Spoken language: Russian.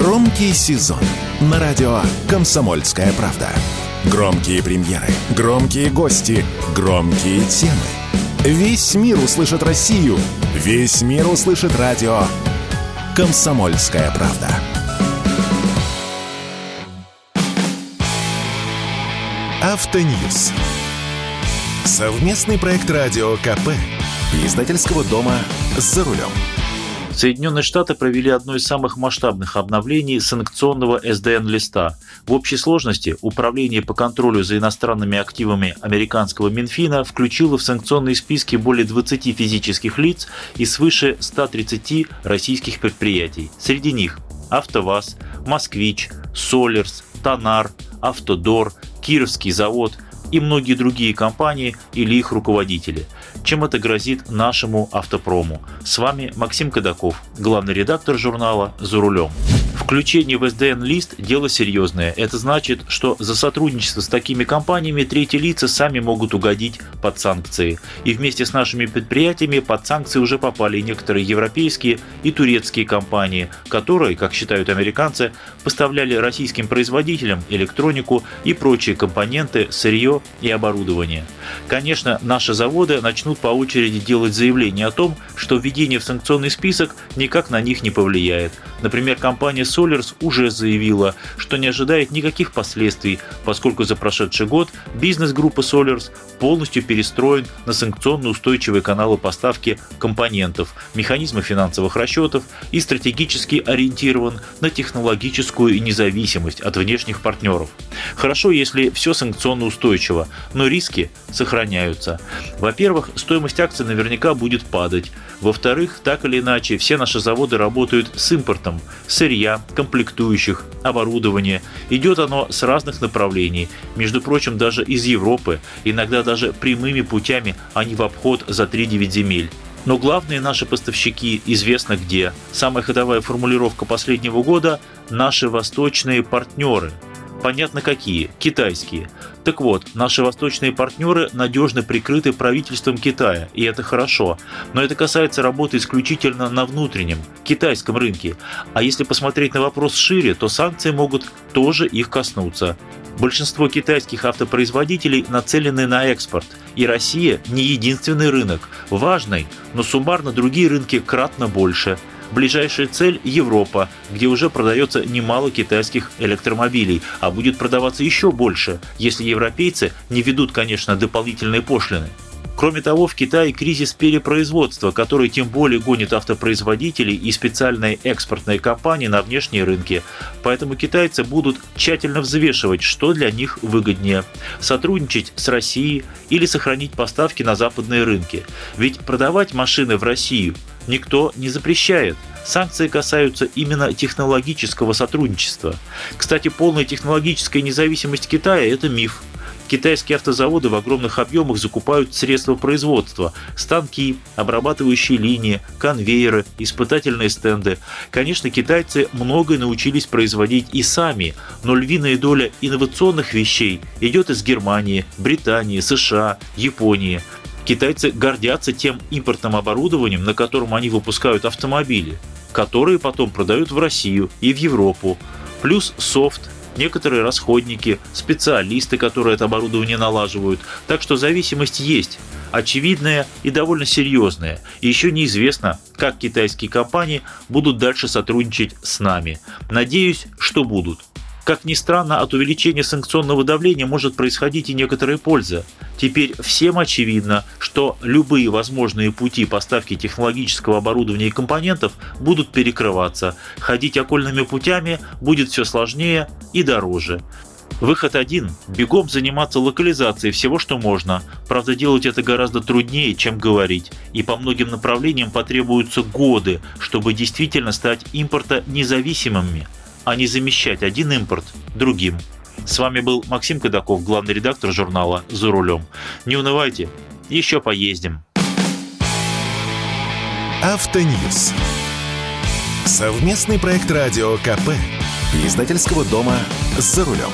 Громкий сезон на радио «Комсомольская правда». Громкие премьеры, громкие гости, громкие темы. Весь мир услышит Россию. Весь мир услышит радио «Комсомольская правда». Автоньюз. Совместный проект радио КП. Издательского дома «За рулем». Соединенные Штаты провели одно из самых масштабных обновлений санкционного СДН-листа. В общей сложности Управление по контролю за иностранными активами американского Минфина включило в санкционные списки более 20 физических лиц и свыше 130 российских предприятий. Среди них АвтоВАЗ, Москвич, Солерс, Тонар, Автодор, Кировский завод и многие другие компании или их руководители – чем это грозит нашему автопрому. С вами Максим Кадаков, главный редактор журнала «За рулем». Включение в СДН-лист – дело серьезное. Это значит, что за сотрудничество с такими компаниями третьи лица сами могут угодить под санкции. И вместе с нашими предприятиями под санкции уже попали некоторые европейские и турецкие компании, которые, как считают американцы, поставляли российским производителям электронику и прочие компоненты, сырье и оборудование. Конечно, наши заводы начнут по очереди делать заявление о том, что введение в санкционный список никак на них не повлияет. Например, компания Solers уже заявила, что не ожидает никаких последствий, поскольку за прошедший год бизнес группы Solers полностью перестроен на санкционно устойчивые каналы поставки компонентов, механизмы финансовых расчетов и стратегически ориентирован на технологическую независимость от внешних партнеров. Хорошо, если все санкционно устойчиво, но риски сохраняются. Во-первых, стоимость акций наверняка будет падать. Во-вторых, так или иначе, все наши заводы работают с импортом сырья, комплектующих, оборудования. Идет оно с разных направлений. Между прочим, даже из Европы, иногда даже прямыми путями, а не в обход за 3-9 земель. Но главные наши поставщики известно где. Самая ходовая формулировка последнего года – наши восточные партнеры – Понятно какие, китайские. Так вот, наши восточные партнеры надежно прикрыты правительством Китая, и это хорошо. Но это касается работы исключительно на внутреннем, китайском рынке. А если посмотреть на вопрос шире, то санкции могут тоже их коснуться. Большинство китайских автопроизводителей нацелены на экспорт, и Россия не единственный рынок, важный, но суммарно другие рынки кратно больше – Ближайшая цель – Европа, где уже продается немало китайских электромобилей, а будет продаваться еще больше, если европейцы не ведут, конечно, дополнительные пошлины. Кроме того, в Китае кризис перепроизводства, который тем более гонит автопроизводителей и специальные экспортные компании на внешние рынки. Поэтому китайцы будут тщательно взвешивать, что для них выгоднее – сотрудничать с Россией или сохранить поставки на западные рынки. Ведь продавать машины в Россию – никто не запрещает. Санкции касаются именно технологического сотрудничества. Кстати, полная технологическая независимость Китая – это миф. Китайские автозаводы в огромных объемах закупают средства производства – станки, обрабатывающие линии, конвейеры, испытательные стенды. Конечно, китайцы многое научились производить и сами, но львиная доля инновационных вещей идет из Германии, Британии, США, Японии – Китайцы гордятся тем импортным оборудованием, на котором они выпускают автомобили, которые потом продают в Россию и в Европу. Плюс софт, некоторые расходники, специалисты, которые это оборудование налаживают. Так что зависимость есть, очевидная и довольно серьезная. И еще неизвестно, как китайские компании будут дальше сотрудничать с нами. Надеюсь, что будут. Как ни странно, от увеличения санкционного давления может происходить и некоторая польза. Теперь всем очевидно, что любые возможные пути поставки технологического оборудования и компонентов будут перекрываться. Ходить окольными путями будет все сложнее и дороже. Выход один – бегом заниматься локализацией всего, что можно. Правда, делать это гораздо труднее, чем говорить. И по многим направлениям потребуются годы, чтобы действительно стать импорта независимыми а не замещать один импорт другим. С вами был Максим Кадаков, главный редактор журнала «За рулем». Не унывайте, еще поездим. Автоньюз. Совместный проект радио КП. Издательского дома «За рулем».